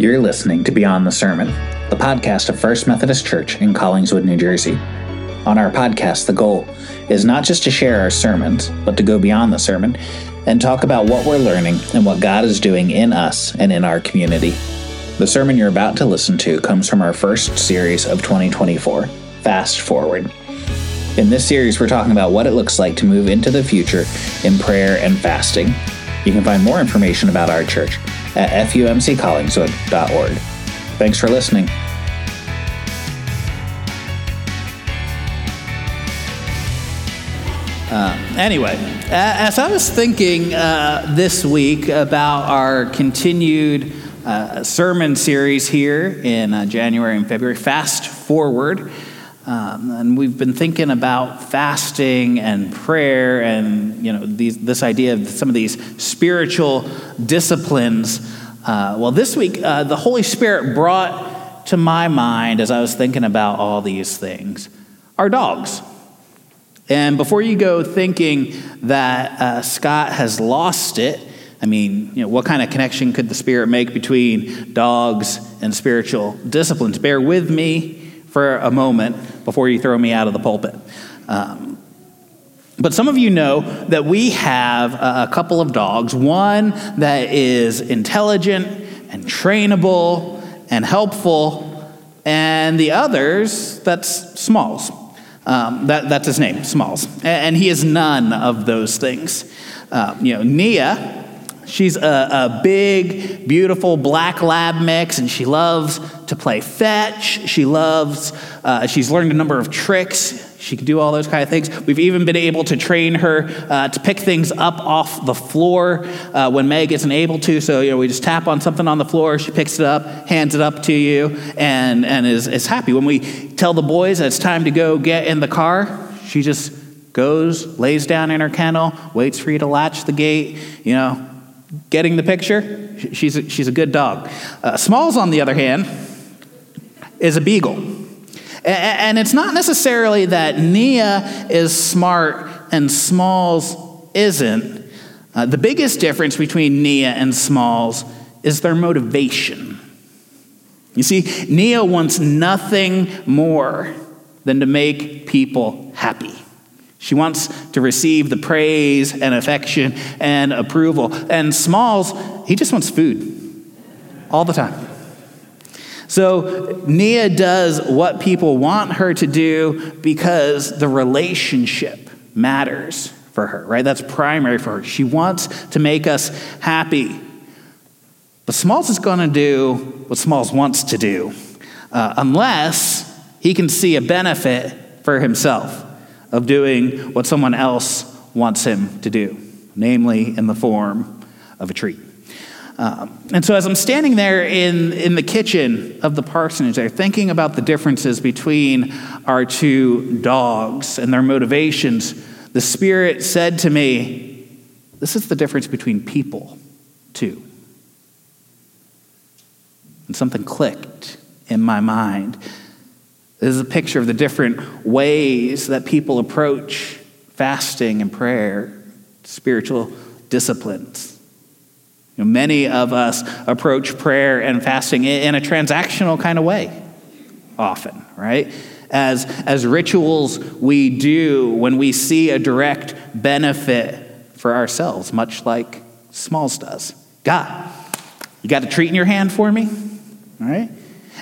You're listening to Beyond the Sermon, the podcast of First Methodist Church in Collingswood, New Jersey. On our podcast, the goal is not just to share our sermons, but to go beyond the sermon and talk about what we're learning and what God is doing in us and in our community. The sermon you're about to listen to comes from our first series of 2024, Fast Forward. In this series, we're talking about what it looks like to move into the future in prayer and fasting. You can find more information about our church at fumccollingswood.org. Thanks for listening. Uh, anyway, as I was thinking uh, this week about our continued uh, sermon series here in uh, January and February, Fast Forward, um, and we've been thinking about fasting and prayer and you know these, this idea of some of these spiritual disciplines. Uh, well, this week uh, the Holy Spirit brought to my mind as I was thinking about all these things our dogs. And before you go thinking that uh, Scott has lost it, I mean, you know, what kind of connection could the Spirit make between dogs and spiritual disciplines? Bear with me for a moment before you throw me out of the pulpit. Um, but some of you know that we have a couple of dogs one that is intelligent and trainable and helpful, and the others that's Smalls. Um, that, that's his name, Smalls. And he is none of those things. Uh, you know, Nia, she's a, a, big, beautiful black lab mix, and she loves to play fetch. She loves, uh, she's learned a number of tricks. She can do all those kind of things. We've even been able to train her uh, to pick things up off the floor uh, when Meg isn't able to. So, you know, we just tap on something on the floor, she picks it up, hands it up to you, and, and is, is happy. When we tell the boys it's time to go get in the car, she just goes, lays down in her kennel, waits for you to latch the gate, you know, getting the picture. She's a, she's a good dog. Uh, Smalls, on the other hand, is a beagle. And it's not necessarily that Nia is smart and Smalls isn't. Uh, the biggest difference between Nia and Smalls is their motivation. You see, Nia wants nothing more than to make people happy. She wants to receive the praise and affection and approval. And Smalls, he just wants food all the time. So Nia does what people want her to do because the relationship matters for her, right? That's primary for her. She wants to make us happy. But Smalls is going to do what Smalls wants to do, uh, unless he can see a benefit for himself of doing what someone else wants him to do, namely in the form of a treat. Um, and so, as I'm standing there in, in the kitchen of the parsonage, there, thinking about the differences between our two dogs and their motivations, the Spirit said to me, This is the difference between people, too. And something clicked in my mind. This is a picture of the different ways that people approach fasting and prayer, spiritual disciplines. You know, many of us approach prayer and fasting in a transactional kind of way, often, right? As, as rituals we do when we see a direct benefit for ourselves, much like Smalls does. God, you got a treat in your hand for me? All right?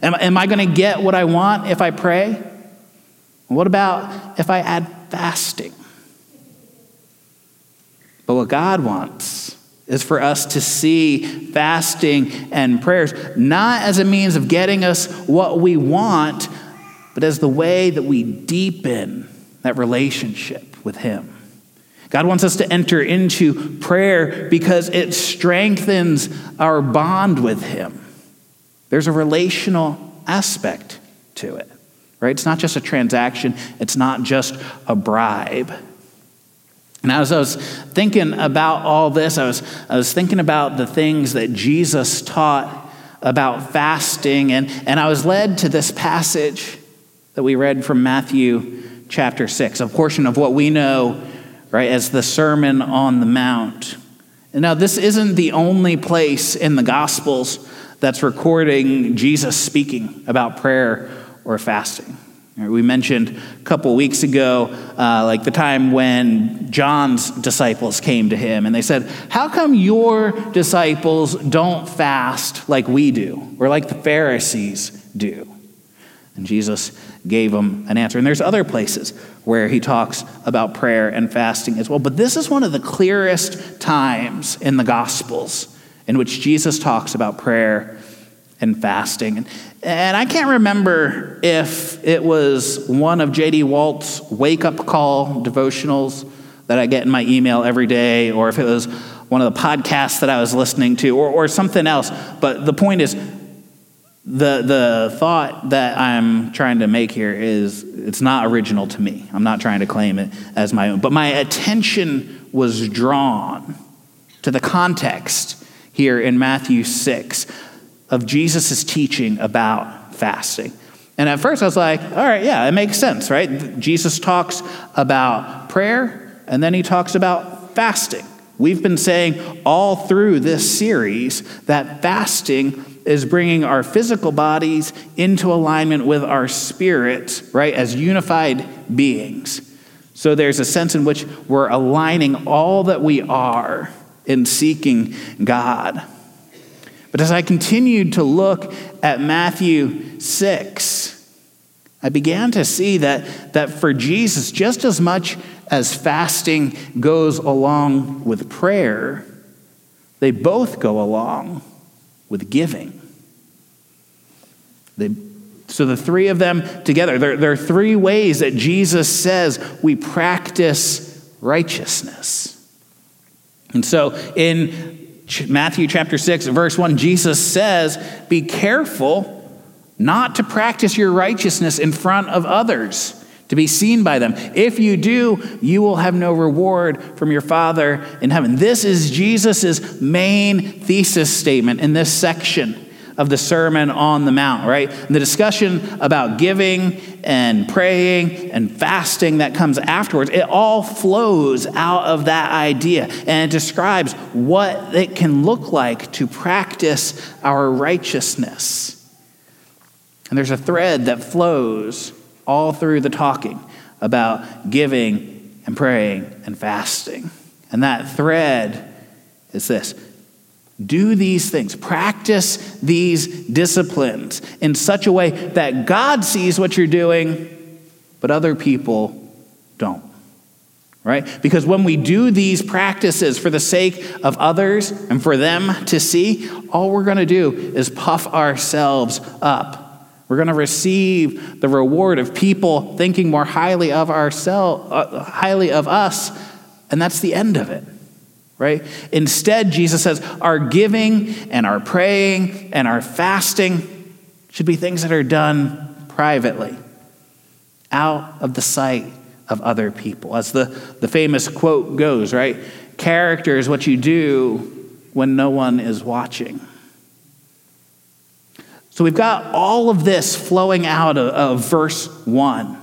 Am, am I going to get what I want if I pray? What about if I add fasting? But what God wants is for us to see fasting and prayers not as a means of getting us what we want, but as the way that we deepen that relationship with Him. God wants us to enter into prayer because it strengthens our bond with Him. There's a relational aspect to it, right? It's not just a transaction, it's not just a bribe. And as I was thinking about all this, I was, I was thinking about the things that Jesus taught about fasting, and, and I was led to this passage that we read from Matthew chapter 6, a portion of what we know right, as the Sermon on the Mount. And now, this isn't the only place in the Gospels that's recording Jesus speaking about prayer or fasting. We mentioned a couple weeks ago, uh, like the time when John's disciples came to him and they said, How come your disciples don't fast like we do, or like the Pharisees do? And Jesus gave them an answer. And there's other places where he talks about prayer and fasting as well. But this is one of the clearest times in the Gospels in which Jesus talks about prayer and fasting. And I can't remember if it was one of J.D. Walt's wake up call devotionals that I get in my email every day, or if it was one of the podcasts that I was listening to, or, or something else. But the point is, the, the thought that I'm trying to make here is it's not original to me. I'm not trying to claim it as my own. But my attention was drawn to the context here in Matthew 6 of Jesus' teaching about fasting. And at first I was like, all right, yeah, it makes sense, right? Jesus talks about prayer and then he talks about fasting. We've been saying all through this series that fasting is bringing our physical bodies into alignment with our spirit, right, as unified beings. So there's a sense in which we're aligning all that we are in seeking God. But as I continued to look at Matthew 6, I began to see that, that for Jesus, just as much as fasting goes along with prayer, they both go along with giving. They, so the three of them together, there, there are three ways that Jesus says we practice righteousness. And so in Matthew chapter 6, verse 1, Jesus says, Be careful not to practice your righteousness in front of others, to be seen by them. If you do, you will have no reward from your Father in heaven. This is Jesus' main thesis statement in this section of the Sermon on the Mount, right? The discussion about giving and praying and fasting that comes afterwards, it all flows out of that idea. And it describes what it can look like to practice our righteousness. And there's a thread that flows all through the talking about giving and praying and fasting. And that thread is this do these things, practice these disciplines in such a way that God sees what you're doing, but other people don't. Right? Because when we do these practices for the sake of others and for them to see, all we're going to do is puff ourselves up. We're going to receive the reward of people thinking more highly of ourselves, uh, highly of us, and that's the end of it right? Instead, Jesus says our giving and our praying and our fasting should be things that are done privately, out of the sight of other people. As the, the famous quote goes, right? Character is what you do when no one is watching. So we've got all of this flowing out of, of verse 1.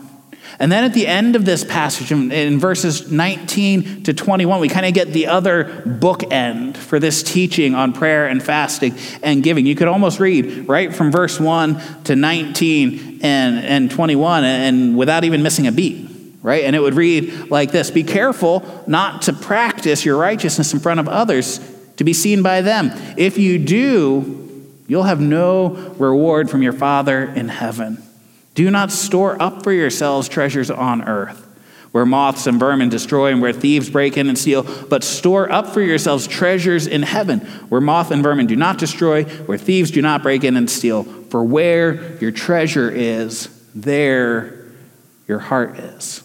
And then at the end of this passage, in, verses 19 to 21, we kind of get the other bookend for this teaching on prayer and fasting and giving. You could almost read right from verse 1 to 19 and, and 21 and without even missing a beat, right? And it would read like this Be careful not to practice your righteousness in front of others to be seen by them. If you do, you'll have no reward from your Father in heaven. Do not store up for yourselves treasures on earth, where moths and vermin destroy and where thieves break in and steal, but store up for yourselves treasures in heaven, where moth and vermin do not destroy, where thieves do not break in and steal. For where your treasure is, there your heart is.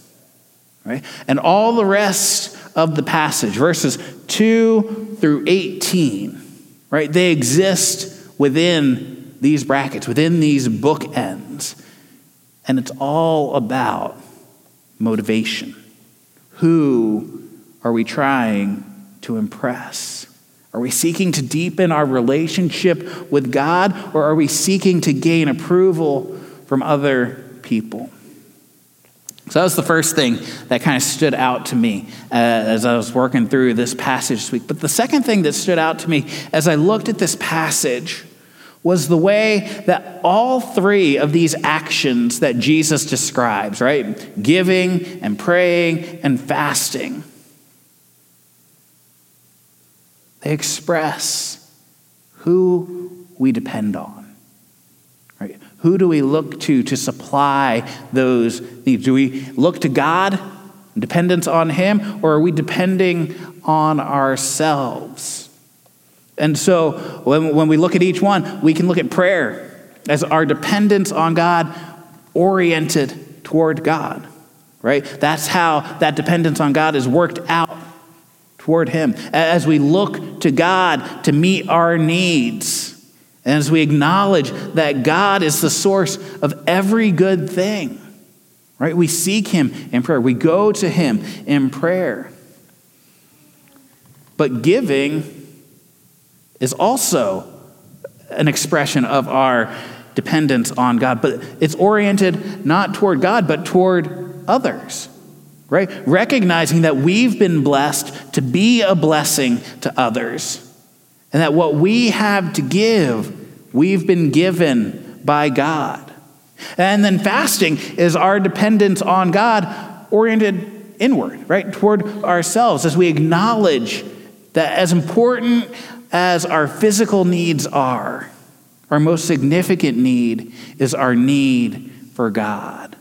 Right? And all the rest of the passage, verses 2 through 18, right? They exist within these brackets, within these bookends. And it's all about motivation. Who are we trying to impress? Are we seeking to deepen our relationship with God, or are we seeking to gain approval from other people? So that was the first thing that kind of stood out to me uh, as I was working through this passage this week. But the second thing that stood out to me as I looked at this passage was the way that all three of these actions that Jesus describes, right? Giving and praying and fasting, they express who we depend on. Right? Who do we look to to supply those needs? Do we look to God, dependence on Him, or are we depending on ourselves? And so when, when we look at each one, we can look at prayer as our dependence on God oriented toward God, right? That's how that dependence on God is worked out toward Him. As we look to God to meet our needs, and as we acknowledge that God is the source of every good thing, right? We seek Him in prayer, we go to Him in prayer. But giving is also an expression of our dependence on God, but it's oriented not toward God, but toward others, right? Recognizing that we've been blessed to be a blessing to others, and that what we have to give, we've been given by God. And then fasting is our dependence on God oriented inward, right? Toward ourselves as we acknowledge that as important as our physical needs are, our most significant need is our need for God.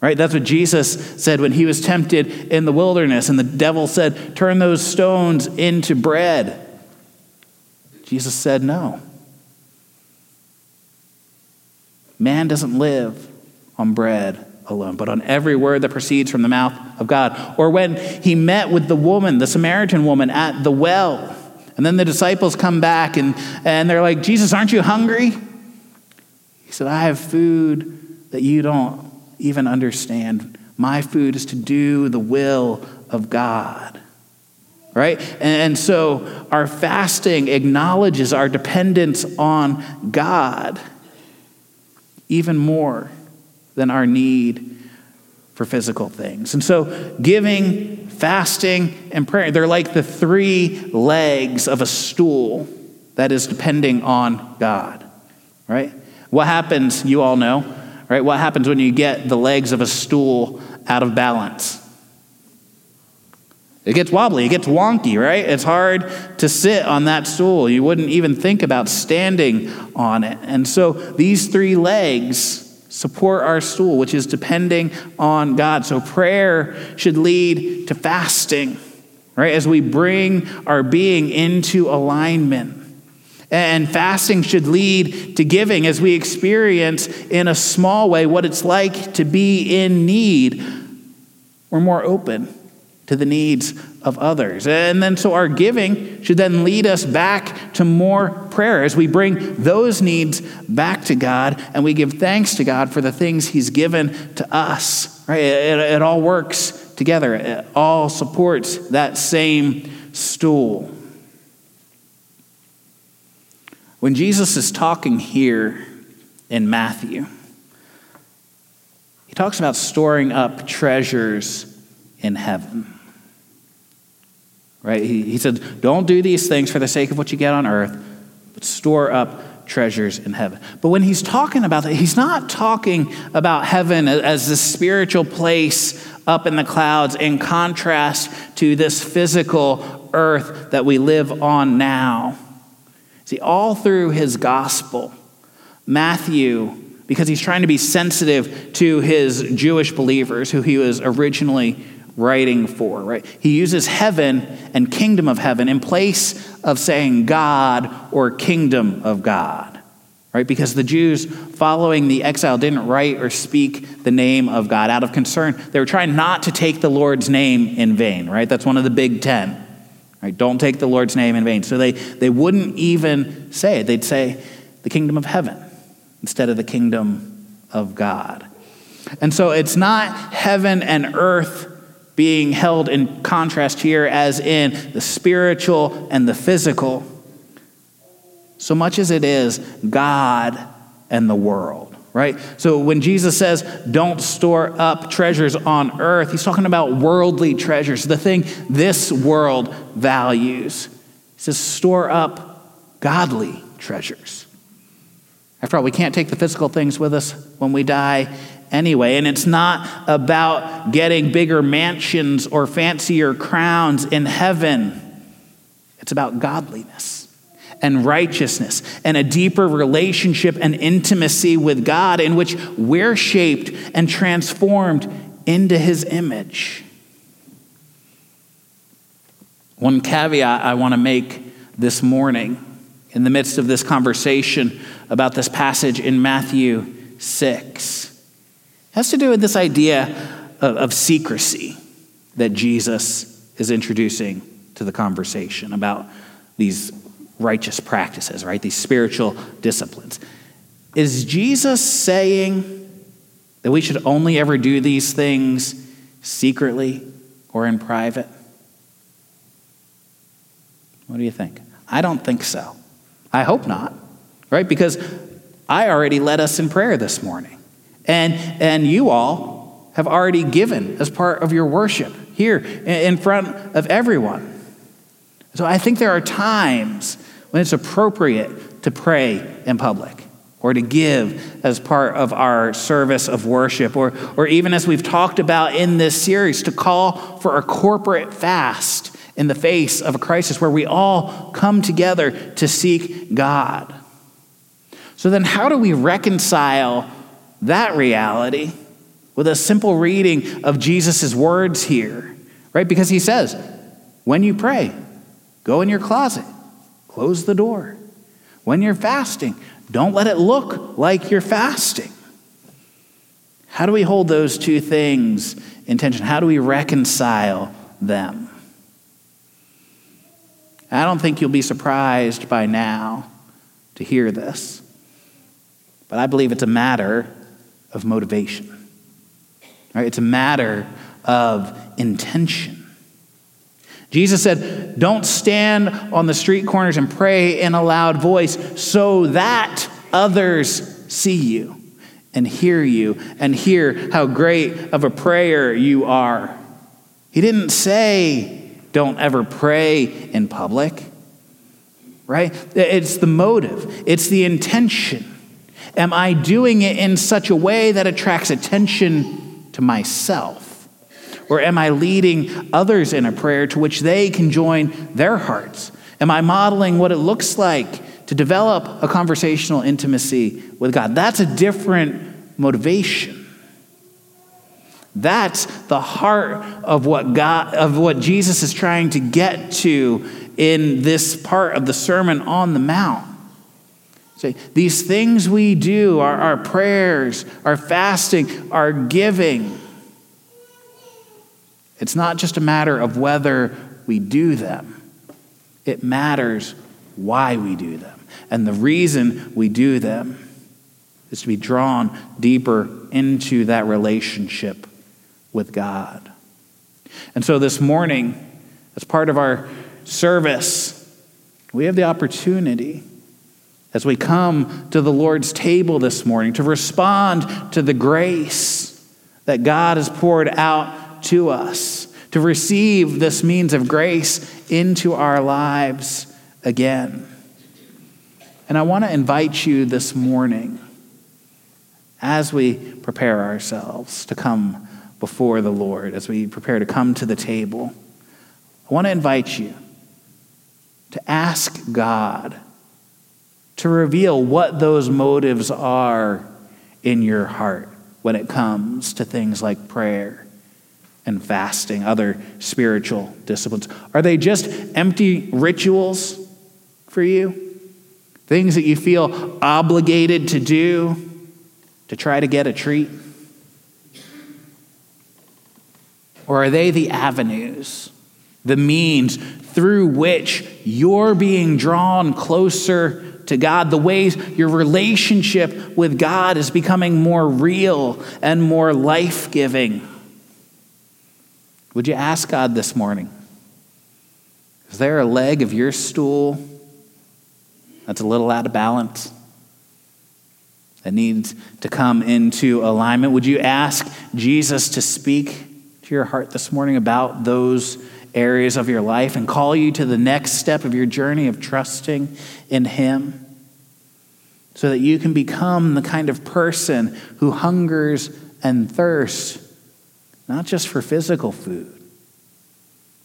Right? That's what Jesus said when he was tempted in the wilderness, and the devil said, Turn those stones into bread. Jesus said, No. Man doesn't live on bread alone, but on every word that proceeds from the mouth of God. Or when he met with the woman, the Samaritan woman, at the well and then the disciples come back and, and they're like, Jesus, aren't you hungry? He said, I have food that you don't even understand. My food is to do the will of God. Right? And so our fasting acknowledges our dependence on God even more than our need for physical things. And so giving fasting and prayer. They're like the three legs of a stool that is depending on God, right? What happens, you all know, right? What happens when you get the legs of a stool out of balance? It gets wobbly, it gets wonky, right? It's hard to sit on that stool. You wouldn't even think about standing on it. And so these three legs support our stool, which is depending on God. So prayer should lead to fasting, right? As we bring our being into alignment. And fasting should lead to giving as we experience in a small way what it's like to be in need. We're more open to the needs of others. And then so our giving should then lead us back to more prayer as we bring those needs back to God and we give thanks to God for the things He's given to us. Right? It, it all works together, it all supports that same stool. When Jesus is talking here in Matthew, he talks about storing up treasures in heaven. Right? He, he said, Don't do these things for the sake of what you get on earth, but store up treasures in heaven. But when he's talking about that, he's not talking about heaven as this spiritual place up in the clouds in contrast to this physical earth that we live on now. See, all through his gospel, Matthew, because he's trying to be sensitive to his Jewish believers who he was originally writing for, right? He uses heaven and kingdom of heaven in place of saying God or kingdom of God, right? Because the Jews following the exile didn't write or speak the name of God out of concern. They were trying not to take the Lord's name in vain, right? That's one of the big ten, right? Don't take the Lord's name in vain. So they, they wouldn't even say it. They'd say the kingdom of heaven instead of the kingdom of God. And so it's not heaven and earth being held in contrast here as in the spiritual and the physical, so much as it is God and the world, right? So when Jesus says, don't store up treasures on earth, he's talking about worldly treasures, the thing this world values. He says, store up godly treasures. After all, we can't take the physical things with us when we die anyway. And it's not about getting bigger mansions or fancier crowns in heaven, it's about godliness and righteousness and a deeper relationship and intimacy with God in which we're shaped and transformed into his image. One caveat I want to make this morning in the midst of this conversation about this passage in Matthew 6 has to do with this idea of, of secrecy that Jesus is introducing to the conversation about these righteous practices, right? These spiritual disciplines. Is Jesus saying that we should only ever do these things secretly or in private? What do you think? I don't think so. I hope not, right? Because I already led us in prayer this morning. And, and you all have already given as part of your worship here in front of everyone. So I think there are times when it's appropriate to pray in public or to give as part of our service of worship, or, or even as we've talked about in this series, to call for a corporate fast in the face of a crisis where we all come together to seek God. So, then how do we reconcile that reality with a simple reading of Jesus' words here? Right? Because he says, when you pray, go in your closet Close the door. When you're fasting, don't let it look like you're fasting. How do we hold those two things in tension? How do we reconcile them? I don't think you'll be surprised by now to hear this, but I believe it's a matter of motivation. Right? It's a matter of intention. Jesus said, Don't stand on the street corners and pray in a loud voice so that others see you and hear you and hear how great of a prayer you are. He didn't say, Don't ever pray in public, right? It's the motive, it's the intention. Am I doing it in such a way that attracts attention to myself? Or am I leading others in a prayer to which they can join their hearts? Am I modeling what it looks like to develop a conversational intimacy with God? That's a different motivation. That's the heart of what God of what Jesus is trying to get to in this part of the Sermon on the Mount. Say, these things we do, our, our prayers, our fasting, our giving, it's not just a matter of whether we do them, it matters why we do them. And the reason we do them is to be drawn deeper into that relationship with God. And so this morning, as part of our service, we have the opportunity as we come to the Lord's table this morning to respond to the grace that God has poured out to us, to receive this means of grace into our lives again. And I want to invite you this morning, as we prepare ourselves to come before the Lord, as we prepare to come to the table, I want to invite you to ask God to reveal what those motives are in your heart when it comes to things like prayer and fasting, other spiritual disciplines? Are they just empty rituals for you? Things that you feel obligated to do to try to get a treat? Or are they the avenues, the means through which you're being drawn closer to God, the ways your relationship with God is becoming more real and more life giving? Would you ask God this morning? Is there a leg of your stool that's a little out of balance? That needs to come into alignment? Would you ask Jesus to speak to your heart this morning about those areas of your life and call you to the next step of your journey of trusting in Him? so that you can become the kind of person who hungers and thirsts, not just for physical food,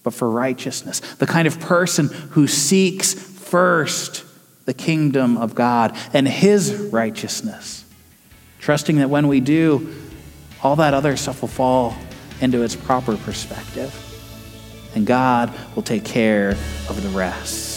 but for righteousness. The kind of person who seeks first the kingdom of God and his righteousness, trusting that when we do, all that other stuff will fall into its proper perspective, and God will take care of the rest.